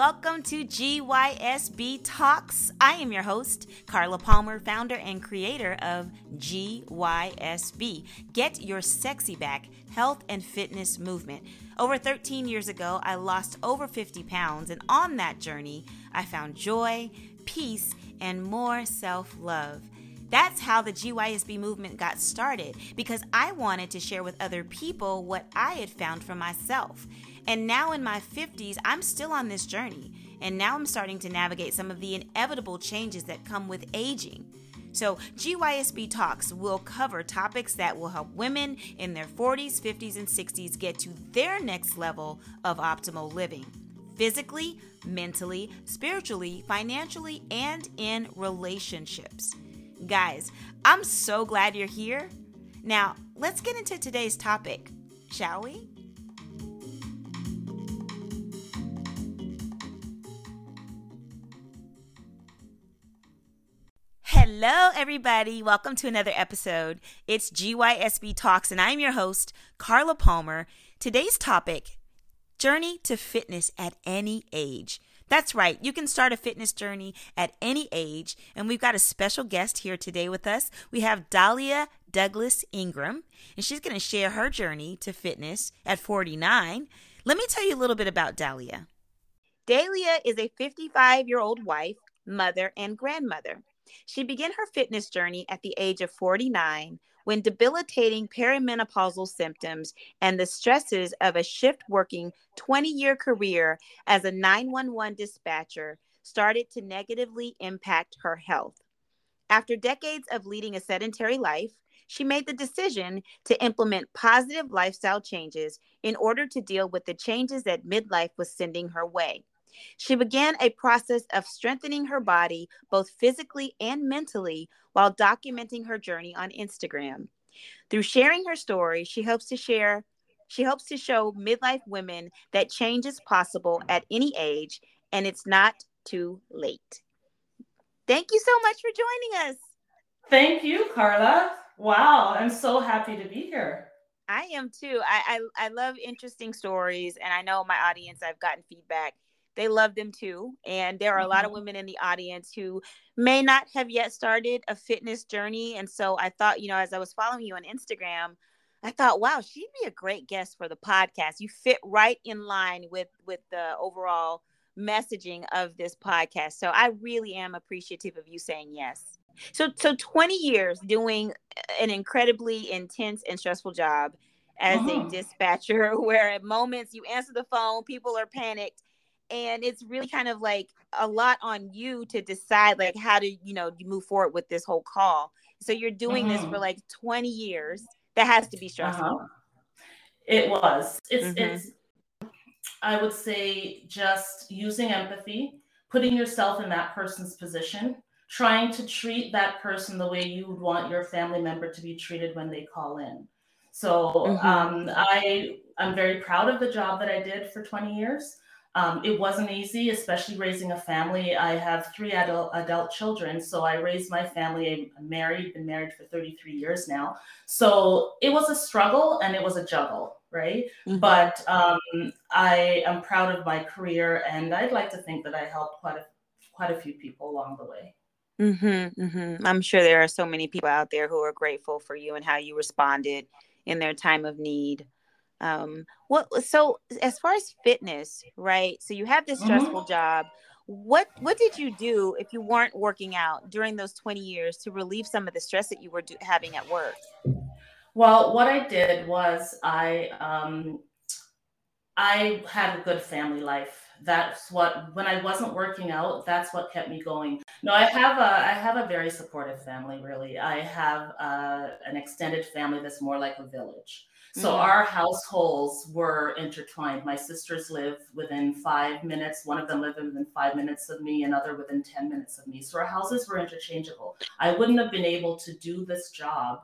welcome to GYSB Talks. I am your host, Carla Palmer, founder and creator of GYSB. Get your sexy back health and fitness movement. Over 13 years ago, I lost over 50 pounds, and on that journey, I found joy, peace, and more self love. That's how the GYSB movement got started because I wanted to share with other people what I had found for myself. And now in my 50s, I'm still on this journey. And now I'm starting to navigate some of the inevitable changes that come with aging. So, GYSB Talks will cover topics that will help women in their 40s, 50s, and 60s get to their next level of optimal living physically, mentally, spiritually, financially, and in relationships. Guys, I'm so glad you're here. Now, let's get into today's topic, shall we? Hello, everybody. Welcome to another episode. It's GYSB Talks, and I'm your host, Carla Palmer. Today's topic Journey to Fitness at Any Age. That's right, you can start a fitness journey at any age, and we've got a special guest here today with us. We have Dahlia Douglas Ingram, and she's going to share her journey to fitness at 49. Let me tell you a little bit about Dahlia. Dahlia is a 55 year old wife, mother, and grandmother. She began her fitness journey at the age of 49 when debilitating perimenopausal symptoms and the stresses of a shift working 20 year career as a 911 dispatcher started to negatively impact her health. After decades of leading a sedentary life, she made the decision to implement positive lifestyle changes in order to deal with the changes that midlife was sending her way. She began a process of strengthening her body, both physically and mentally, while documenting her journey on Instagram. Through sharing her story, she hopes to share she hopes to show midlife women that change is possible at any age and it's not too late. Thank you so much for joining us. Thank you, Carla. Wow, I'm so happy to be here. I am too. I, I, I love interesting stories, and I know my audience. I've gotten feedback they love them too. And there are a lot of mm-hmm. women in the audience who may not have yet started a fitness journey. And so I thought, you know, as I was following you on Instagram, I thought, wow, she'd be a great guest for the podcast. You fit right in line with with the overall messaging of this podcast. So I really am appreciative of you saying yes. So so 20 years doing an incredibly intense and stressful job as a mm-hmm. dispatcher where at moments you answer the phone, people are panicked and it's really kind of like a lot on you to decide like how to you know you move forward with this whole call so you're doing mm-hmm. this for mm-hmm. like 20 years that has to be stressful uh-huh. it was it's mm-hmm. it's i would say just using empathy putting yourself in that person's position trying to treat that person the way you would want your family member to be treated when they call in so mm-hmm. um, i i'm very proud of the job that i did for 20 years um, it wasn't easy, especially raising a family. I have three adult adult children, so I raised my family. I'm married, been married for 33 years now. So it was a struggle and it was a juggle, right? Mm-hmm. But um, I am proud of my career, and I'd like to think that I helped quite a quite a few people along the way. Mm-hmm, mm-hmm. I'm sure there are so many people out there who are grateful for you and how you responded in their time of need um what so as far as fitness right so you have this mm-hmm. stressful mm-hmm. job. What what did you do if you weren't working out during those 20 years to relieve some of the stress that you were do- having at work? Well what i did was i um i had a good family life. That's what when i wasn't working out that's what kept me going. No i have a i have a very supportive family really. I have uh, an extended family that's more like a village so mm-hmm. our households were intertwined. My sisters live within five minutes. One of them lived within five minutes of me, another within 10 minutes of me. So our houses were interchangeable. I wouldn't have been able to do this job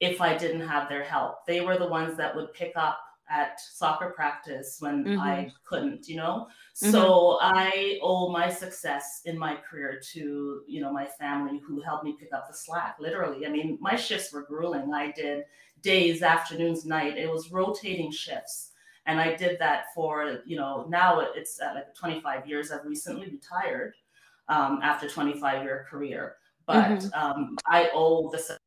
if I didn't have their help. They were the ones that would pick up at soccer practice when mm-hmm. I couldn't, you know. Mm-hmm. So I owe my success in my career to, you know, my family who helped me pick up the slack. Literally, I mean, my shifts were grueling. I did days, afternoons, night. It was rotating shifts. And I did that for, you know, now it's uh, like 25 years. I've recently retired um, after 25 year career, but mm-hmm. um, I owe the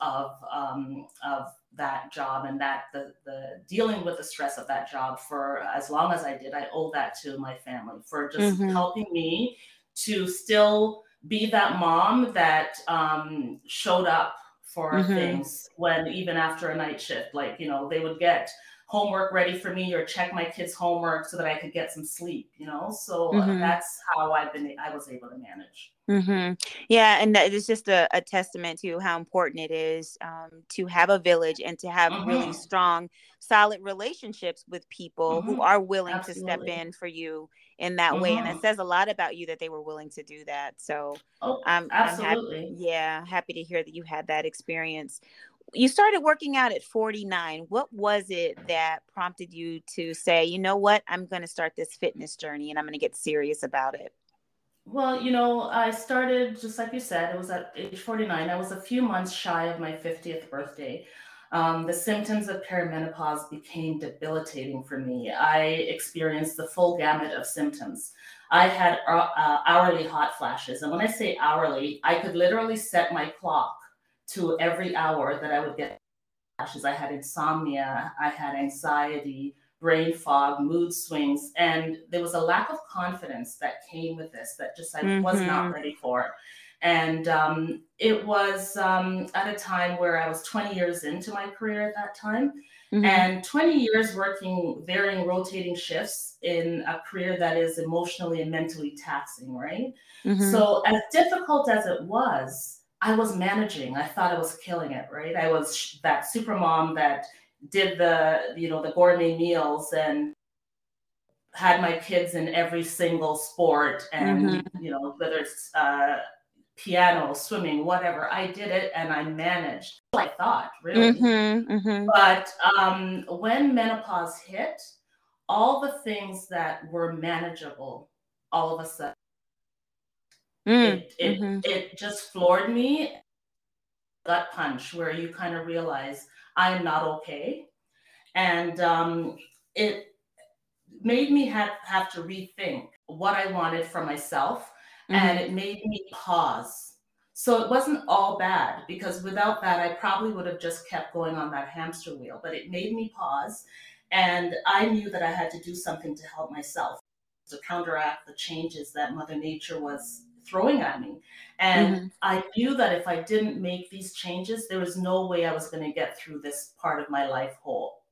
of um, of that job and that the the dealing with the stress of that job for as long as I did. I owe that to my family for just mm-hmm. helping me to still be that mom that um, showed up for mm-hmm. things when even after a night shift, like you know, they would get homework ready for me or check my kids' homework so that I could get some sleep, you know? So uh, mm-hmm. that's how I've been, I was able to manage. Mm-hmm. Yeah. And it's just a, a, testament to how important it is um, to have a village and to have mm-hmm. really strong, solid relationships with people who mm-hmm. are willing Absolutely. to step in for you in that way. And it mm-hmm. says a lot about you that they were willing to do that. So oh, I'm, absolutely. I'm happy, yeah, happy to hear that you had that experience you started working out at 49 what was it that prompted you to say you know what i'm going to start this fitness journey and i'm going to get serious about it well you know i started just like you said it was at age 49 i was a few months shy of my 50th birthday um, the symptoms of perimenopause became debilitating for me i experienced the full gamut of symptoms i had uh, uh hourly hot flashes and when i say hourly i could literally set my clock to every hour that I would get flashes. I had insomnia, I had anxiety, brain fog, mood swings, and there was a lack of confidence that came with this that just I mm-hmm. was not mm-hmm. ready for. And um, it was um, at a time where I was 20 years into my career at that time. Mm-hmm. And 20 years working varying rotating shifts in a career that is emotionally and mentally taxing, right? Mm-hmm. So, as difficult as it was, I was managing. I thought I was killing it, right? I was that super mom that did the, you know, the gourmet meals and had my kids in every single sport and, mm-hmm. you know, whether it's uh, piano, swimming, whatever, I did it and I managed. I thought, really. Mm-hmm, mm-hmm. But um, when menopause hit, all the things that were manageable all of a sudden Mm, it it, mm-hmm. it just floored me. Gut punch where you kind of realize I am not okay, and um, it made me have have to rethink what I wanted for myself, mm-hmm. and it made me pause. So it wasn't all bad because without that, I probably would have just kept going on that hamster wheel. But it made me pause, and I knew that I had to do something to help myself to counteract the changes that Mother Nature was throwing at me. And mm-hmm. I knew that if I didn't make these changes, there was no way I was going to get through this part of my life whole.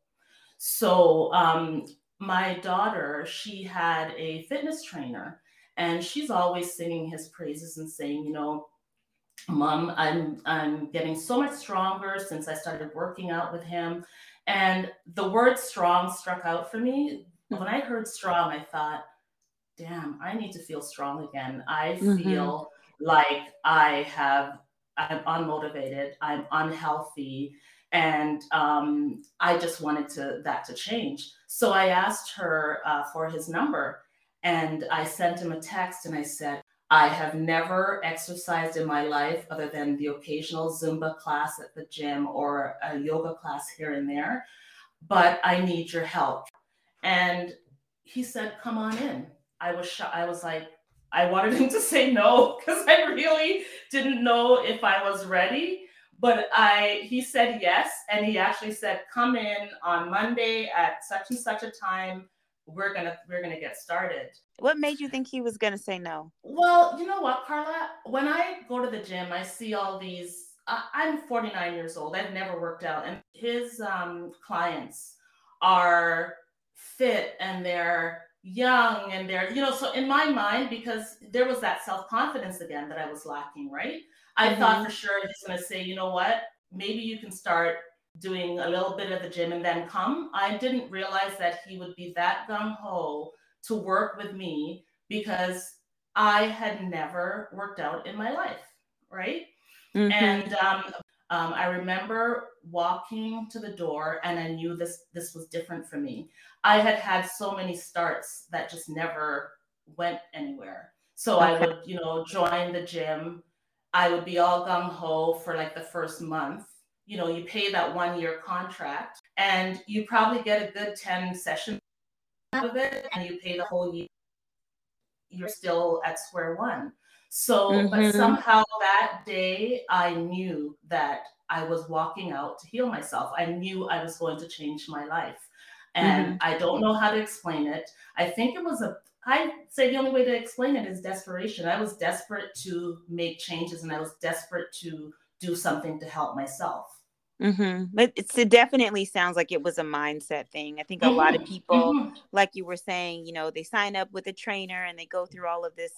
So, um, my daughter, she had a fitness trainer, and she's always singing his praises and saying, you know, Mom, I'm I'm getting so much stronger since I started working out with him. And the word strong struck out for me. When I heard strong, I thought, damn, I need to feel strong again. I mm-hmm. feel like I have, I'm unmotivated, I'm unhealthy, and um, I just wanted to that to change. So I asked her uh, for his number, and I sent him a text, and I said, I have never exercised in my life other than the occasional Zumba class at the gym or a yoga class here and there, but I need your help. And he said, Come on in. I was sh- I was like, I wanted him to say no because I really didn't know if I was ready. But I he said yes, and he actually said, "Come in on Monday at such and such a time. We're gonna we're gonna get started." What made you think he was gonna say no? Well, you know what, Carla. When I go to the gym, I see all these. I'm 49 years old. I've never worked out, and his um, clients are fit and they're young and they're you know so in my mind because there was that self-confidence again that i was lacking right i mm-hmm. thought for sure he's going to say you know what maybe you can start doing a little bit of the gym and then come i didn't realize that he would be that gung-ho to work with me because i had never worked out in my life right mm-hmm. and um, um, I remember walking to the door and I knew this this was different for me. I had had so many starts that just never went anywhere. So okay. I would, you know, join the gym. I would be all gung ho for like the first month you know, you pay that one year contract and you probably get a good 10 sessions out of it and you pay the whole year. You're still at square one. So, mm-hmm. but somehow that day I knew that I was walking out to heal myself. I knew I was going to change my life. And mm-hmm. I don't know how to explain it. I think it was a I say the only way to explain it is desperation. I was desperate to make changes and I was desperate to do something to help myself. Mm-hmm. But it definitely sounds like it was a mindset thing. I think a mm-hmm. lot of mm-hmm. people, mm-hmm. like you were saying, you know, they sign up with a trainer and they go through all of this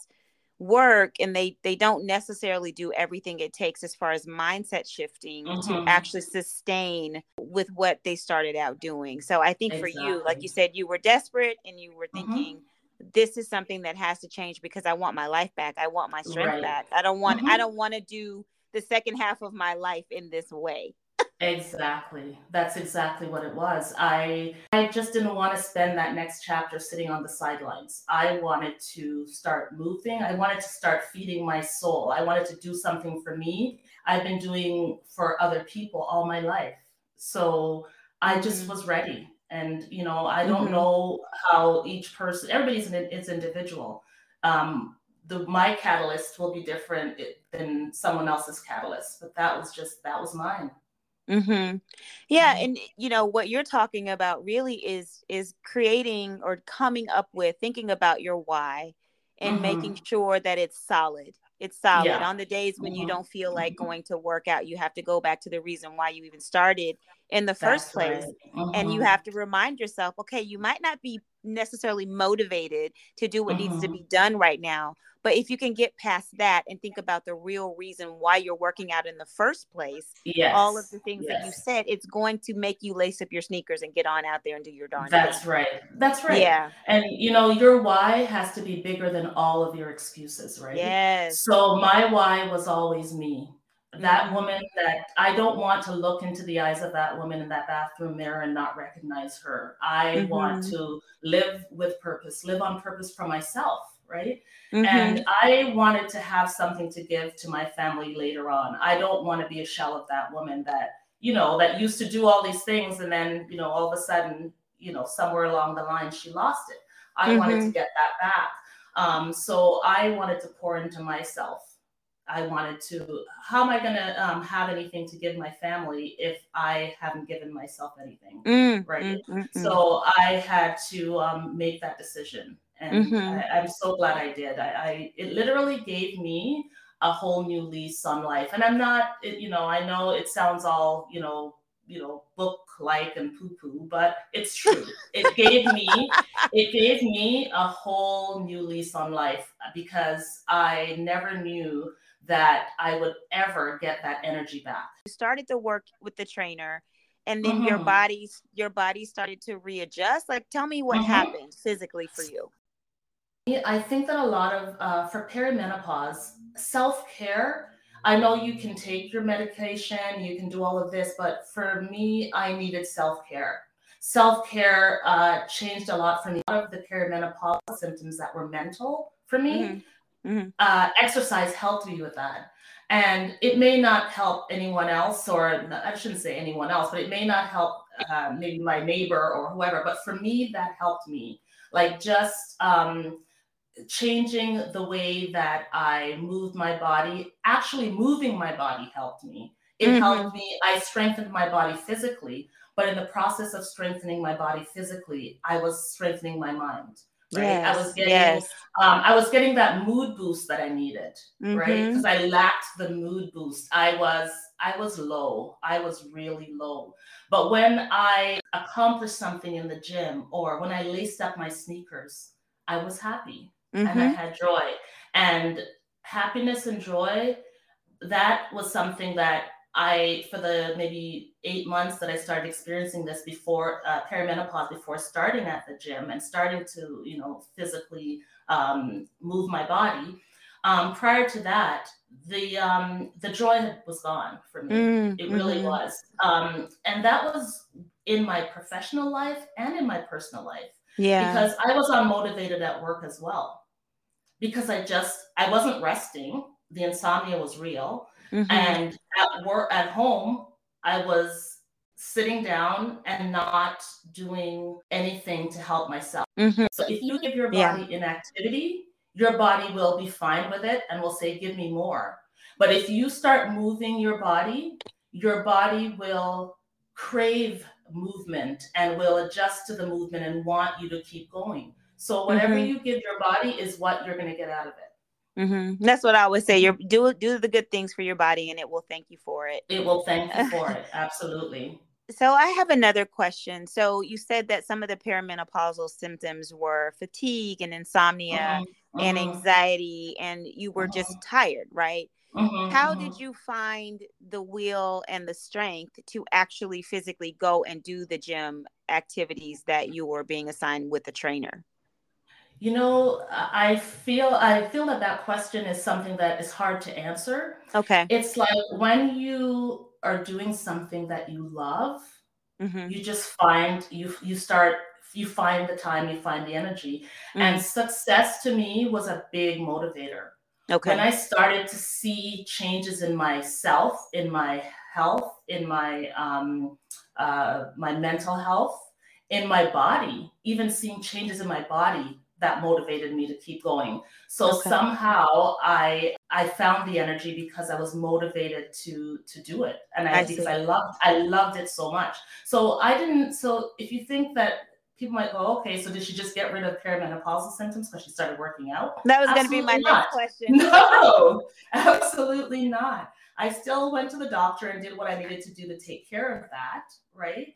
work and they they don't necessarily do everything it takes as far as mindset shifting to mm-hmm. actually sustain with what they started out doing. So I think exactly. for you, like you said, you were desperate and you were mm-hmm. thinking this is something that has to change because I want my life back. I want my strength right. back. I don't want. I don't want to do the second half of my life in this way. Exactly. That's exactly what it was. I I just didn't want to spend that next chapter sitting on the sidelines. I wanted to start moving. I wanted to start feeding my soul. I wanted to do something for me. I've been doing for other people all my life. So I just mm-hmm. was ready and you know i don't mm-hmm. know how each person everybody's an, is individual um the my catalyst will be different than someone else's catalyst but that was just that was mine mm-hmm. yeah mm-hmm. and you know what you're talking about really is is creating or coming up with thinking about your why and making mm-hmm. sure that it's solid it's solid yeah. on the days when you mm-hmm. don't feel like mm-hmm. going to work out you have to go back to the reason why you even started in the first place right. and you mm-hmm. have to remind yourself okay you might not be necessarily motivated to do what needs to mm-hmm. be done right now but if you can get past that and think about the real reason why you're working out in the first place, yes. all of the things yes. that you said, it's going to make you lace up your sneakers and get on out there and do your darn That's thing. right. That's right. Yeah. And you know, your why has to be bigger than all of your excuses, right? Yes. So my why was always me. That mm-hmm. woman that I don't want to look into the eyes of that woman in that bathroom mirror and not recognize her. I mm-hmm. want to live with purpose, live on purpose for myself right? Mm-hmm. And I wanted to have something to give to my family later on. I don't want to be a shell of that woman that, you know, that used to do all these things and then, you know, all of a sudden, you know, somewhere along the line she lost it. I mm-hmm. wanted to get that back. Um, so I wanted to pour into myself. I wanted to, how am I going to um, have anything to give my family if I haven't given myself anything? Mm-hmm. Right. Mm-hmm. So I had to um, make that decision and mm-hmm. I, am so glad I did. I, I, it literally gave me a whole new lease on life. And I'm not, it, you know, I know it sounds all, you know, you know, book like and poo poo, but it's true. it gave me, it gave me a whole new lease on life because I never knew that I would ever get that energy back. You started the work with the trainer and then mm-hmm. your body your body started to readjust like tell me what mm-hmm. happened physically for you I think that a lot of, uh, for perimenopause, self care, I know you can take your medication, you can do all of this, but for me, I needed self care. Self care uh, changed a lot for me. A lot of the perimenopause symptoms that were mental for me, mm-hmm. Mm-hmm. Uh, exercise helped me with that. And it may not help anyone else, or I shouldn't say anyone else, but it may not help uh, maybe my neighbor or whoever. But for me, that helped me. Like just um, changing the way that I moved my body, actually moving my body helped me. It mm-hmm. helped me. I strengthened my body physically, but in the process of strengthening my body physically, I was strengthening my mind. Right. Yes, I was getting yes. um, I was getting that mood boost that I needed, mm-hmm. right? Because I lacked the mood boost. I was I was low. I was really low. But when I accomplished something in the gym or when I laced up my sneakers, I was happy mm-hmm. and I mm-hmm. had joy. And happiness and joy, that was something that I, for the maybe eight months that I started experiencing this before uh, perimenopause, before starting at the gym and starting to, you know, physically um, move my body. Um, prior to that, the um, the joy was gone for me. Mm, it really mm-hmm. was, um, and that was in my professional life and in my personal life. Yeah, because I was unmotivated at work as well because I just I wasn't resting. The insomnia was real, mm-hmm. and at work at home I was sitting down and not doing anything to help myself. Mm-hmm. So if you give your body yeah. inactivity, your body will be fine with it and will say, Give me more. But if you start moving your body, your body will crave movement and will adjust to the movement and want you to keep going. So whatever mm-hmm. you give your body is what you're going to get out of it. Mm-hmm. That's what I always say. You do do the good things for your body, and it will thank you for it. It will thank you for it. Absolutely. So I have another question. So you said that some of the perimenopausal symptoms were fatigue and insomnia mm-hmm. and mm-hmm. anxiety, and you were just mm-hmm. tired, right? How did you find the will and the strength to actually physically go and do the gym activities that you were being assigned with the trainer? You know, I feel I feel that that question is something that is hard to answer. Okay. It's like when you are doing something that you love, mm-hmm. you just find you you start you find the time, you find the energy. Mm-hmm. And success to me was a big motivator. Okay. When I started to see changes in myself, in my health, in my um, uh, my mental health, in my body, even seeing changes in my body that motivated me to keep going. So okay. somehow I I found the energy because I was motivated to to do it, and I, I because I loved I loved it so much. So I didn't. So if you think that people might go, okay, so did she just get rid of perimenopausal symptoms because she started working out? That was going to be my not. next question. No, absolutely not. I still went to the doctor and did what I needed to do to take care of that, right?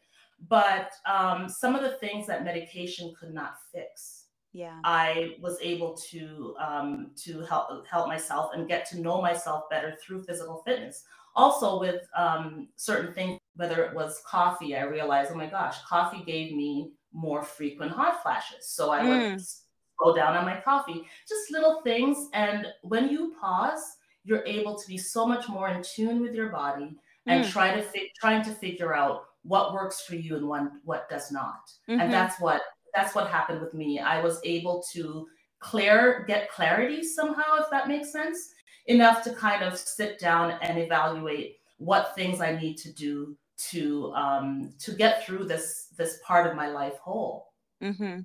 But um, some of the things that medication could not fix, yeah, I was able to um, to help help myself and get to know myself better through physical fitness. Also, with um, certain things, whether it was coffee, I realized, oh my gosh, coffee gave me more frequent hot flashes. So I mm. would slow down on my coffee, just little things. And when you pause, you're able to be so much more in tune with your body and mm. try to fi- trying to figure out what works for you and one what does not. Mm-hmm. And that's what that's what happened with me. I was able to clear get clarity somehow, if that makes sense, enough to kind of sit down and evaluate what things I need to do to um, to get through this this part of my life whole. Mm-hmm.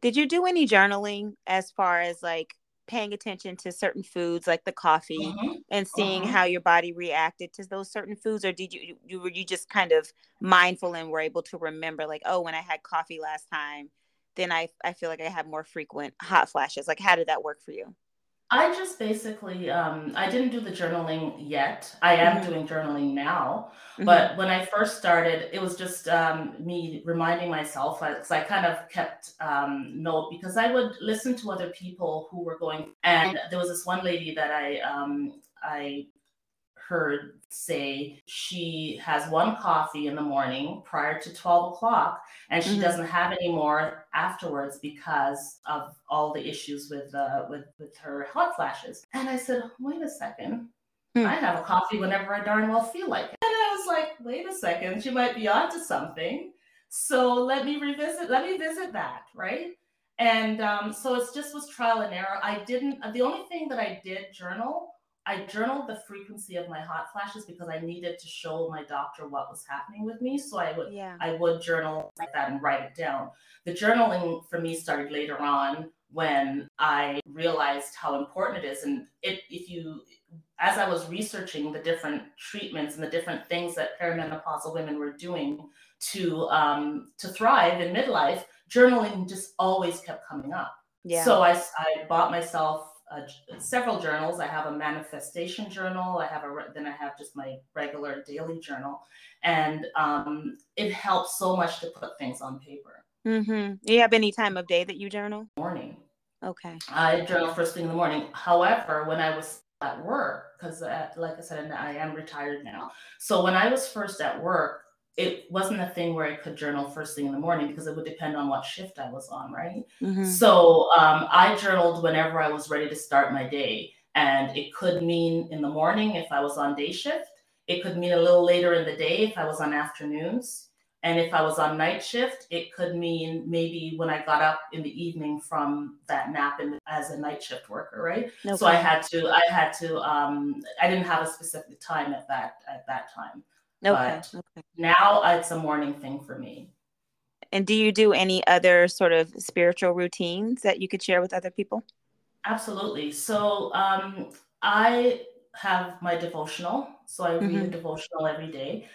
Did you do any journaling as far as like paying attention to certain foods like the coffee mm-hmm. and seeing mm-hmm. how your body reacted to those certain foods or did you, you were you just kind of mindful and were able to remember like oh when i had coffee last time then i i feel like i have more frequent hot flashes like how did that work for you I just basically, um, I didn't do the journaling yet. I am mm-hmm. doing journaling now. Mm-hmm. But when I first started, it was just um, me reminding myself, because I, I, kind of kept um, note because I would listen to other people who were going. And there was this one lady that I, um, I heard say she has one coffee in the morning prior to 12 o'clock and she mm-hmm. doesn't have any more afterwards because of all the issues with uh, with with her hot flashes. And i said wait a second. Hmm. i have a coffee whenever i darn well feel like it. And i was like wait a second. She might be onto something. So let me revisit let me visit that right? And um, so it's just was trial and error. I didn't the only thing that i did journal I journaled the frequency of my hot flashes because I needed to show my doctor what was happening with me. So I would yeah. I would journal like that and write it down. The journaling for me started later on when I realized how important it is. And it, if you, as I was researching the different treatments and the different things that perimenopausal women were doing to um, to thrive in midlife, journaling just always kept coming up. Yeah. So I, I bought myself uh, several journals. I have a manifestation journal. I have a then I have just my regular daily journal, and um, it helps so much to put things on paper. Mm-hmm. Do you have any time of day that you journal? Morning. Okay. I journal first thing in the morning. However, when I was at work, because uh, like I said, I am retired now. So when I was first at work, it wasn't a thing where I could journal first thing in the morning because it would depend on what shift I was on, right? Mm-hmm. So um, I journaled whenever I was ready to start my day. And it could mean in the morning if I was on day shift, it could mean a little later in the day if I was on afternoons. And if I was on night shift, it could mean maybe when I got up in the evening from that nap in, as a night shift worker, right? Okay. So I had to, I had to, um, I didn't have a specific time at that at that time. Okay. But okay. now it's a morning thing for me. And do you do any other sort of spiritual routines that you could share with other people? Absolutely. So um, I have my devotional. So I read mm-hmm. a devotional every day.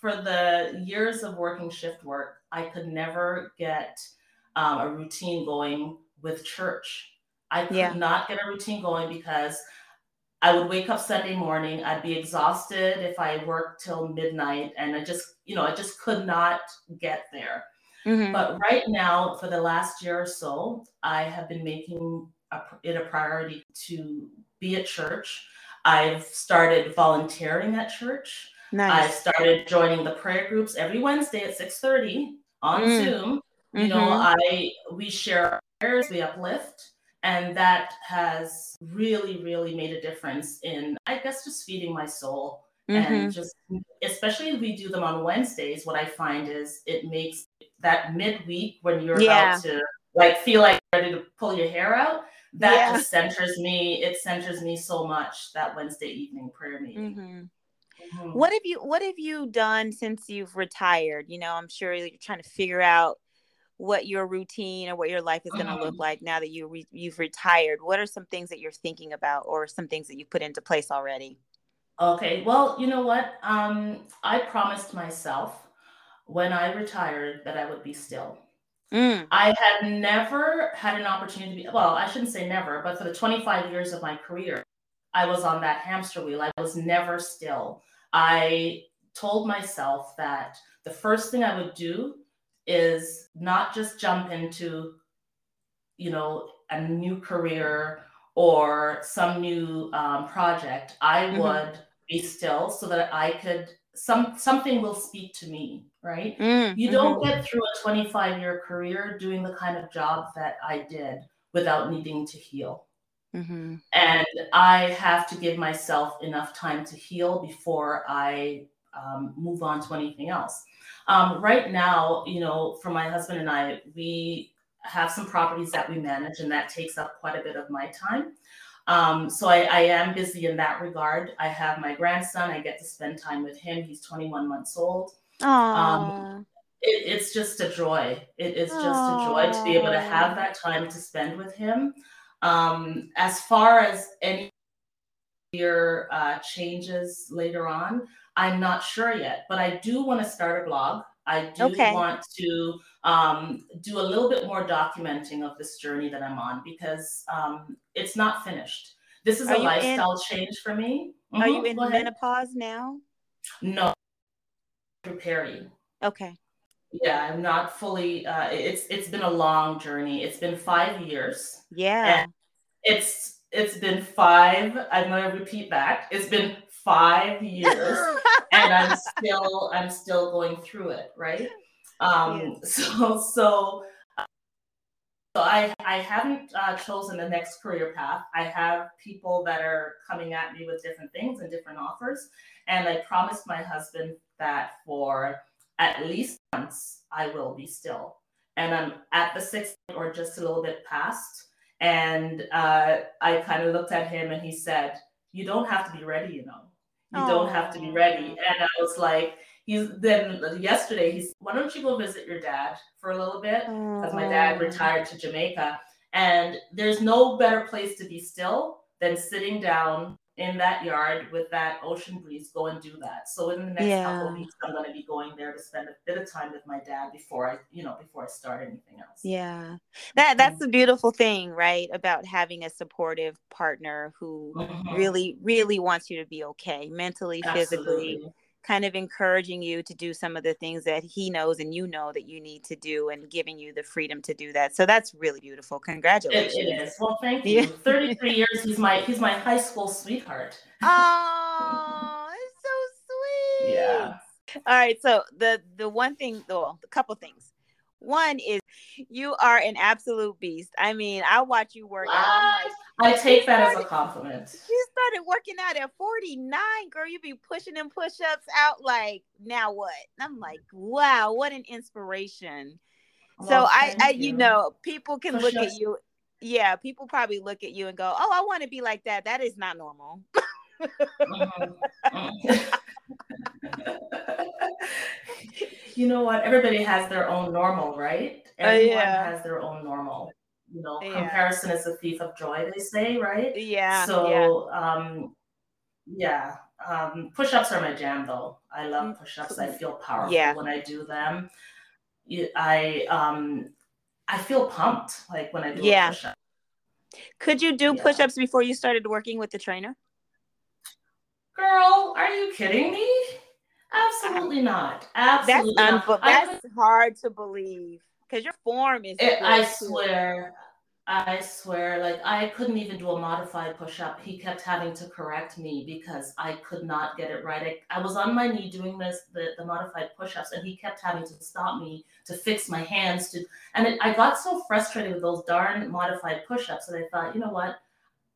For the years of working shift work, I could never get um, a routine going with church. I could yeah. not get a routine going because I would wake up Sunday morning. I'd be exhausted if I worked till midnight, and I just, you know, I just could not get there. Mm-hmm. But right now, for the last year or so, I have been making a, it a priority to be at church. I've started volunteering at church. Nice. I've started joining the prayer groups every Wednesday at 6:30 on mm. Zoom. You mm-hmm. know, I we share prayers, we uplift, and that has really, really made a difference in, I guess, just feeding my soul. Mm-hmm. And just, especially if we do them on Wednesdays, what I find is it makes that midweek when you're yeah. about to like feel like ready to pull your hair out, that yeah. just centers me. It centers me so much that Wednesday evening prayer meeting. Mm-hmm. Mm-hmm. What have you What have you done since you've retired? You know, I'm sure you're trying to figure out what your routine or what your life is going to look mm-hmm. like now that you re- you've retired what are some things that you're thinking about or some things that you've put into place already? Okay well you know what? Um, i promised myself when i retired that i would be still. Mm. i had never had an opportunity to be well i shouldn't say never but for the 25 years of my career i was on that hamster wheel. I was never still. I told myself that the first thing i would do is not just jump into, you know, a new career or some new um, project. I mm-hmm. would be still so that I could some something will speak to me right mm-hmm. you don't mm-hmm. get through a 25 year career doing the kind of job that i did without needing to heal mm-hmm. and i have to give myself enough time to heal before i um, move on to anything else um, right now, you know, for my husband and I, we have some properties that we manage, and that takes up quite a bit of my time. Um, so I, I, am busy in that regard. I have my grandson. I get to spend time with him. He's 21 months old. Um, it, it's just a joy. It is just Aww. a joy to be able to have that time to spend with him. Um, as far as any your uh, changes later on, I'm not sure yet, but I do want to start a blog. I do okay. want to um, do a little bit more documenting of this journey that I'm on because um, it's not finished. This is are a lifestyle in, change for me. Mm-hmm. Are you in menopause now? No, preparing. Okay. Yeah, I'm not fully. Uh, it's it's been a long journey. It's been five years. Yeah. it's it's been five. I'm going to repeat that. It's been five years and I'm still I'm still going through it, right? Um, so so so I I haven't uh, chosen the next career path. I have people that are coming at me with different things and different offers, and I promised my husband that for at least once I will be still, and I'm at the sixth or just a little bit past. And uh, I kind of looked at him and he said, "You don't have to be ready, you know." You Aww. don't have to be ready. And I was like, he's then yesterday, he's, why don't you go visit your dad for a little bit? Because my dad retired to Jamaica. And there's no better place to be still than sitting down in that yard with that ocean breeze, go and do that. So in the next yeah. couple of weeks, I'm going to be going there to spend a bit of time with my dad before I, you know, before I start anything else. Yeah, that that's the beautiful thing, right? About having a supportive partner who mm-hmm. really, really wants you to be okay mentally, Absolutely. physically kind of encouraging you to do some of the things that he knows and you know that you need to do and giving you the freedom to do that. So that's really beautiful. Congratulations. it, it is. Well, thank you. 33 years he's my he's my high school sweetheart. Oh, it's so sweet. Yeah. All right, so the the one thing, well, a couple things. One is you are an absolute beast. I mean, I watch you work out. Like, I take that started, as a compliment. You started working out at 49, girl. You be pushing them push-ups out like now what? And I'm like, wow, what an inspiration. Well, so I, I you. you. know, people can push-ups. look at you. Yeah, people probably look at you and go, "Oh, I want to be like that." That is not normal. you know what? Everybody has their own normal, right? Uh, Everyone yeah. has their own normal. You know, Yeah. comparison is the thief of joy, they say, right? Yeah. yeah. So, um, yeah, um, push-ups are my jam, though. I love Mm, push-ups. I feel powerful Yeah. when I do them. I um, I feel pumped like when I do Yeah. a push-up. Could you do Yeah. push-ups before you started working with the trainer? Girl, are you kidding me? Absolutely not. That's Absolutely not. unbe- I that's hard to believe because your form is. It, I swear, I swear, like I couldn't even do a modified push up. He kept having to correct me because I could not get it right. I, I was on my knee doing this, the, the modified push ups, and he kept having to stop me to fix my hands. To and it, I got so frustrated with those darn modified push ups that I thought, you know what,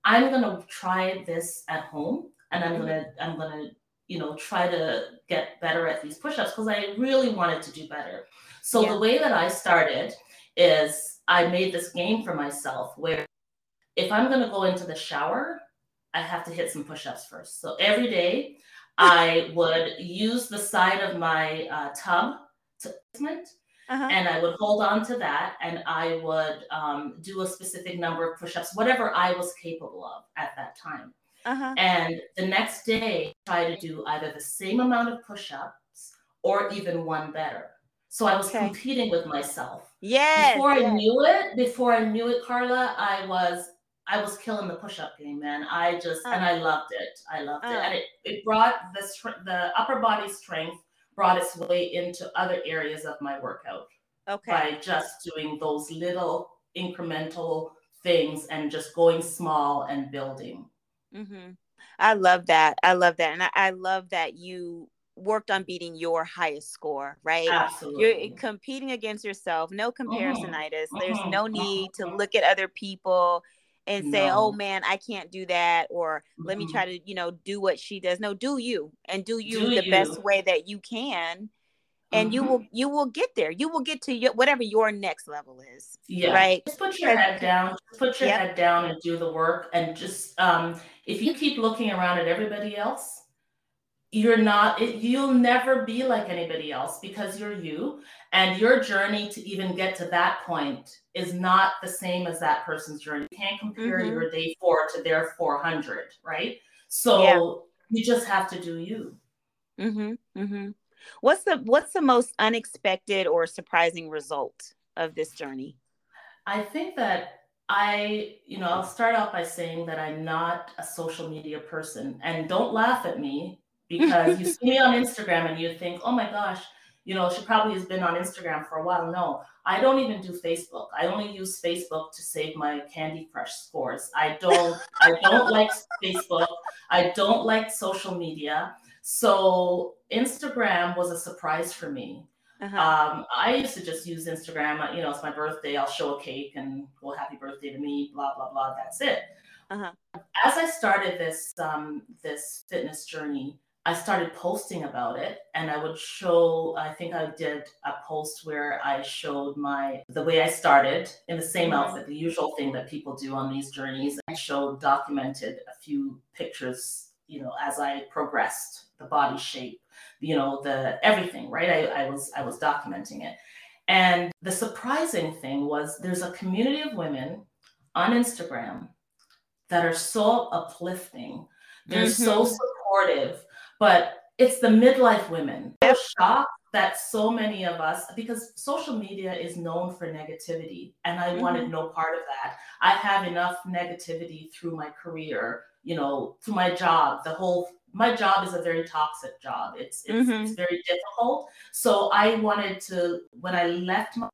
I'm gonna try this at home, and I'm gonna, I'm gonna, you know, try to get better at these push ups because I really wanted to do better. So Yeah. the way that I started is I made this game for myself where if I'm to go into the shower, I have to hit some push ups first. So every day I would use the side of my uh, tub to placement Uh-huh. and I would hold on to that and I would um, do a specific number of push ups, whatever I was capable of at that time. Uh-huh. And the next day, try to do either the same amount of push ups or even one better. So I was Okay. competing with myself Yes. before I knew it, before I knew it, Carla, I was I was killing the push-up game, man. I just and I loved it. I loved it, Uh. and it it brought the str- the upper body strength brought its way into other areas of my workout Okay. by just doing those little incremental things and just going small and building. Hmm I love that. I love that. And I, I love that you worked on beating your highest score, right? Absolutely. You're competing against yourself, no comparisonitis. There's mhm, no need to mhm. look at other people and say, No. oh man, I can't do that. Or let me try to, you know, do what she does. No, do you and do you Do the best way that you can. And you Mhm. will you will get there. You will get to your, whatever your next level is. Yeah. Right. Just put your head down. Just put your Yep. head down and do the work. And just um, if you keep looking around at everybody else, you're not. It, you'll never be like anybody else because you're you, and your journey to even get to that point is not the same as that person's journey. You can't compare Mhm. your day four to their four hundred, right? So Yeah. you just have to do you. Mm-hmm. Mm-hmm. What's the what's the most unexpected or surprising result of this journey? I think that I, you know, I'll start off by saying that I'm not a social media person. And don't laugh at me because you see me on Instagram and you think, oh my gosh, you know, she probably has been on Instagram for a while. No, I don't even do Facebook. I only use Facebook to save my Candy Crush scores. I don't, I don't like Facebook. I don't like social media. So Instagram was a surprise for me. Uh-huh. Um, I used to just use Instagram. You know, it's my birthday. I'll show a cake and go happy birthday to me. Blah blah blah. That's it. Uh-huh. As I started this um, this fitness journey, I started posting about it, and I would show. I think I did a post where I showed my the way I started in the same Mhm. outfit, the usual thing that people do on these journeys. I showed documented a few pictures, you know, as I progressed, the body shape you know the everything right? I, I was i was documenting it. And the surprising thing was there's a community of women on instagram that are so uplifting. They're so Mhm. supportive but it's the midlife women. I'm shocked that so many of us because social media is known for negativity and i wanted no part of that. I have enough negativity through my career you know to my job the whole my job is a very toxic job it's it's, Mhm. it's very difficult so i wanted to when i left my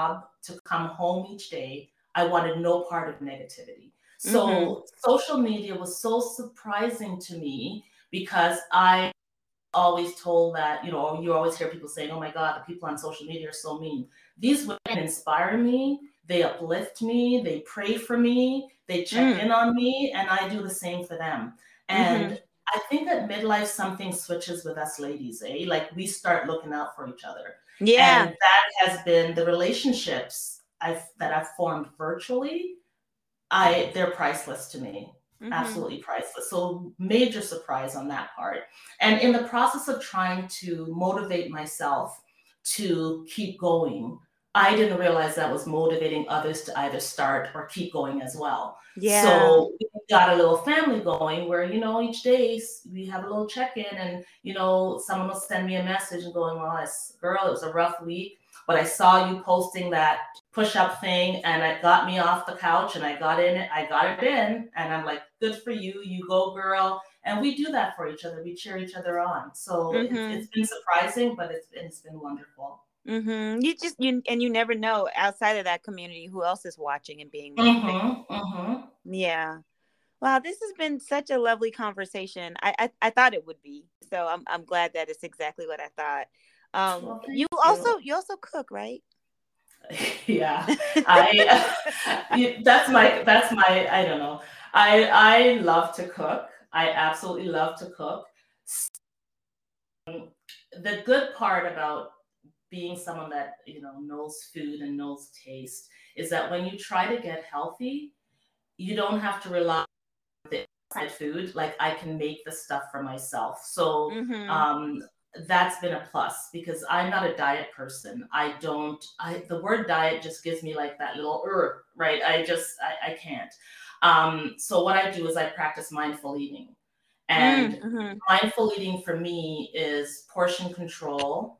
job to come home each day i wanted no part of negativity so Mhm. social media was so surprising to me because i always told that you know you always hear people saying oh my god the people on social media are so mean these women inspire me they uplift me they pray for me they check Mm. in on me and i do the same for them and i think at midlife something switches with us ladies eh like we start looking out for each other Yeah. and that has been the relationships i've that i've formed virtually i they're priceless to me Mhm. absolutely priceless. So major surprise on that part. And in the process of trying to motivate myself to keep going. I didn't realize that was motivating others to either start or keep going as well. Yeah. So we got a little family going where, you know, each day we have a little check in and, you know, someone will send me a message and going, well, girl, it was a rough week, but I saw you posting that push up thing and it got me off the couch and I got in it. I got it in and I'm like, good for you. You go, girl. And we do that for each other. We cheer each other on. So mm-hmm. it's, it's been surprising, but it's been, it's been wonderful. Mm-hmm. You just you and you never know outside of that community who else is watching and being. Mm-hmm. Mm-hmm. Yeah. Wow, this has been such a lovely conversation. I, I, I thought it would be. So I'm I'm glad that it's exactly what I thought. Um, well, you, you also you also cook, right? yeah, I. that's my that's my I don't know. I I love to cook. I absolutely love to cook. The good part about being someone that you know knows food and knows taste is that when you try to get healthy, you don't have to rely on the outside food. Like I can make the stuff for myself. So mm-hmm. um, that's been a plus because I'm not a diet person. I don't. I the word diet just gives me like that little er, right? I just I, I can't. Um, so what I do is I practice mindful eating. And mm-hmm. mindful eating for me is portion control,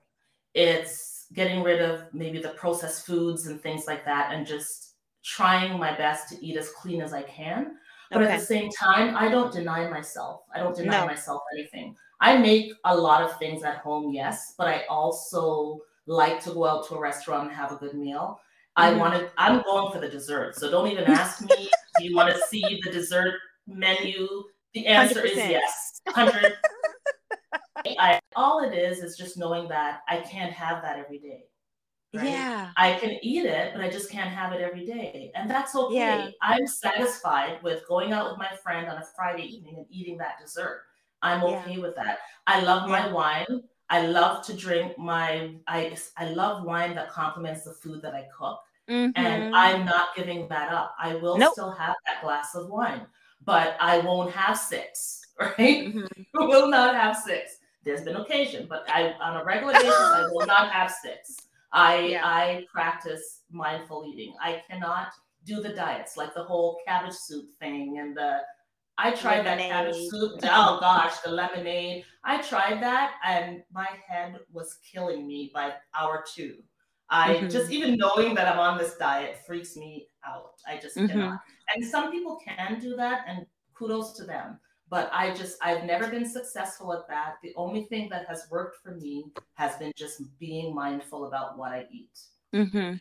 it's getting rid of maybe the processed foods and things like that and just trying my best to eat as clean as I can. But okay. at the same time, I don't deny myself. I don't deny no. myself anything. I make a lot of things at home, yes, but I also like to go out to a restaurant and have a good meal. I mm-hmm. want to, I'm going for the dessert. So don't even ask me, do you want to see the dessert menu? The answer 100%. is yes. 100 I, all it is is just knowing that I can't have that every day. Right? Yeah. I can eat it, but I just can't have it every day. And that's okay. Yeah. I'm satisfied with going out with my friend on a Friday evening and eating that dessert. I'm okay yeah. with that. I love yeah. my wine. I love to drink my I I love wine that complements the food that I cook. Mm-hmm. And I'm not giving that up. I will nope. still have that glass of wine, but I won't have six, right? Mm-hmm. will not have six. There's been occasion, but I on a regular basis I will not have six. I yeah. I practice mindful eating. I cannot do the diets like the whole cabbage soup thing and the I tried lemonade. that cabbage soup. Oh gosh, the lemonade. I tried that and my head was killing me by hour two. I mm-hmm. just even knowing that I'm on this diet freaks me out. I just mm-hmm. cannot. And some people can do that, and kudos to them but I just I've never been successful at that. The only thing that has worked for me has been just being mindful about what I eat. Mm-hmm.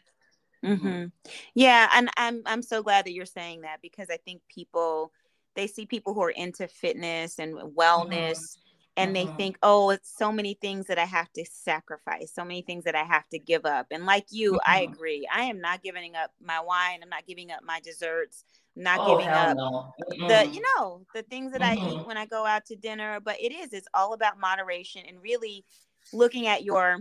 Mm-hmm. Yeah, and I'm I'm so glad that you're saying that because I think people they see people who are into fitness and wellness mm-hmm. and mm-hmm. they think, "Oh, it's so many things that I have to sacrifice, so many things that I have to give up." And like you, mm-hmm. I agree. I am not giving up my wine, I'm not giving up my desserts not oh, giving up no. the you know the things that mm-hmm. I eat when I go out to dinner. But it is it's all about moderation and really looking at your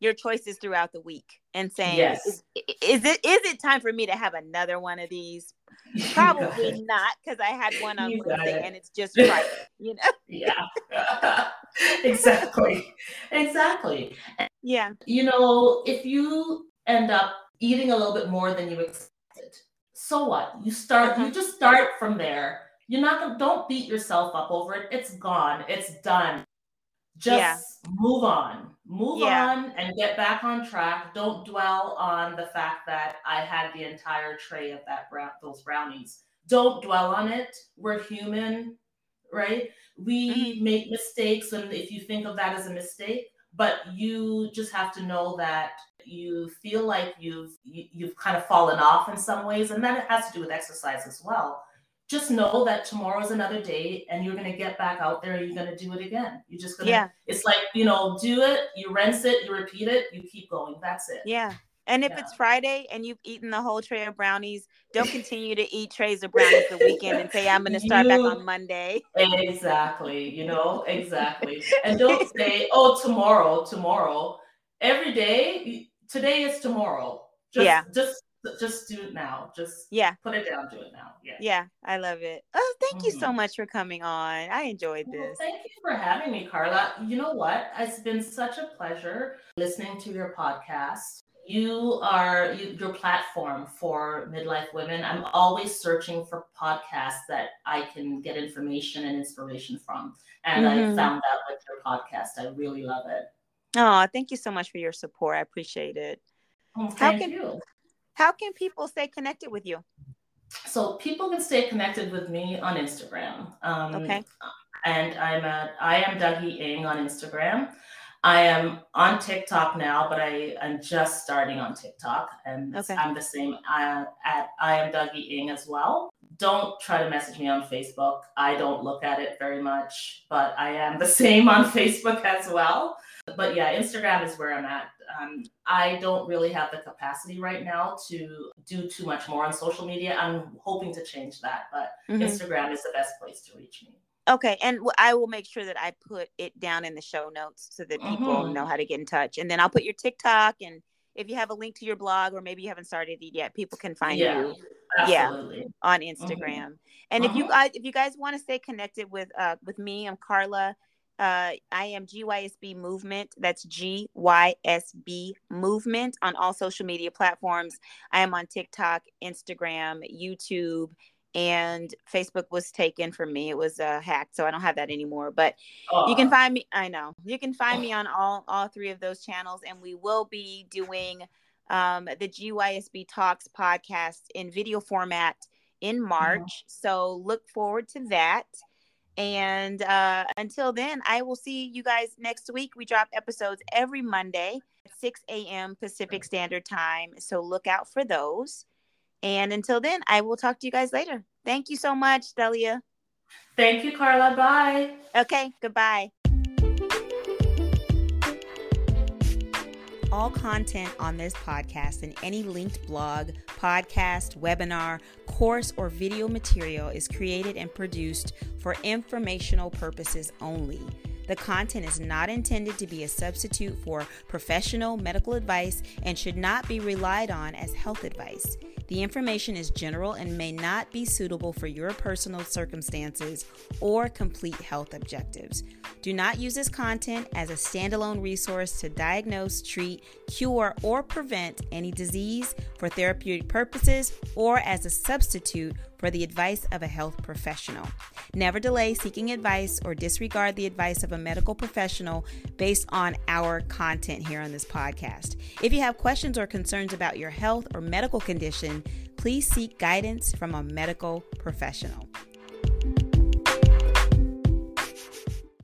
your choices throughout the week and saying yes. is, is it is it time for me to have another one of these probably not because i had one on wednesday it. and it's just right you know yeah exactly exactly yeah you know if you end up eating a little bit more than you expected so what? You start, you uh-huh. just start from there. You're not gonna don't beat yourself up over it. It's gone, it's done. Just yeah. move on. Move yeah. on and get back on track. Don't dwell on the fact that I had the entire tray of that brown those brownies. Don't dwell on it. We're human, right? We mm-hmm. make mistakes, and if you think of that as a mistake, but you just have to know that you feel like you've you, have you have kind of fallen off in some ways and that has to do with exercise as well just know that tomorrow's another day and you're going to get back out there and you're going to do it again you're just going to yeah. it's like you know do it you rinse it you repeat it you keep going that's it yeah and if yeah. it's Friday and you've eaten the whole tray of brownies, don't continue to eat trays of brownies the weekend and say, I'm going to start you, back on Monday. Exactly. You know, exactly. and don't say, oh, tomorrow, tomorrow. Every day, today is tomorrow. Just, yeah. Just just do it now. Just yeah, put it down. Do it now. Yeah. Yeah, I love it. Oh, thank mm-hmm. you so mm-hmm. much for coming on. I enjoyed this. Well, thank you for having me, Carla. You know what? It's been such a pleasure listening to your podcast you are you, your platform for midlife women. I'm always searching for podcasts that I can get information and inspiration from. And mm-hmm. I found that with your podcast. I really love it. Oh, thank you so much for your support. I appreciate it. Well, thank how can, you. How can people stay connected with you? So people can stay connected with me on Instagram. Um, okay. And I'm at I am Dougie Ing on Instagram. I am on TikTok now, but I am just starting on TikTok, and okay. I'm the same uh, at I am Dougie Ing as well. Don't try to message me on Facebook. I don't look at it very much, but I am the same on Facebook as well. But yeah, Instagram is where I'm at. Um, I don't really have the capacity right now to do too much more on social media. I'm hoping to change that, but mm-hmm. Instagram is the best place to reach me. Okay, and I will make sure that I put it down in the show notes so that people mm-hmm. know how to get in touch. And then I'll put your TikTok and if you have a link to your blog or maybe you haven't started it yet, people can find yeah, you. Absolutely. Yeah, on Instagram. Mm-hmm. And if you mm-hmm. guys if you guys want to stay connected with uh with me, I'm Carla. Uh, I am GYSB Movement. That's GYSB Movement on all social media platforms. I am on TikTok, Instagram, YouTube, and Facebook was taken from me. It was uh, hacked, so I don't have that anymore. But uh, you can find me. I know you can find me on all all three of those channels, and we will be doing um, the GYSB Talks podcast in video format in. March. So look forward to that. And uh, until then, I will see you guys next week. We drop episodes every Monday at 6 a.m. Pacific Standard Time. So look out for those. And until then, I will talk to you guys later. Thank you so much, Dahlia. Thank you, Carla. Bye. Okay, goodbye. All content on this podcast and any linked blog, podcast, webinar, course, or video material is created and produced for informational purposes only. The content is not intended to be a substitute for professional medical advice and should not be relied on as health advice. The information is general and may not be suitable for your personal circumstances or complete health objectives. Do not use this content as a standalone resource to diagnose, treat, cure, or prevent any disease for therapeutic purposes or as a substitute for the advice of a health professional. Never delay seeking advice or disregard the advice of a medical professional based on our content here on this podcast. If you have questions or concerns about your health or medical condition, please seek guidance from a medical professional.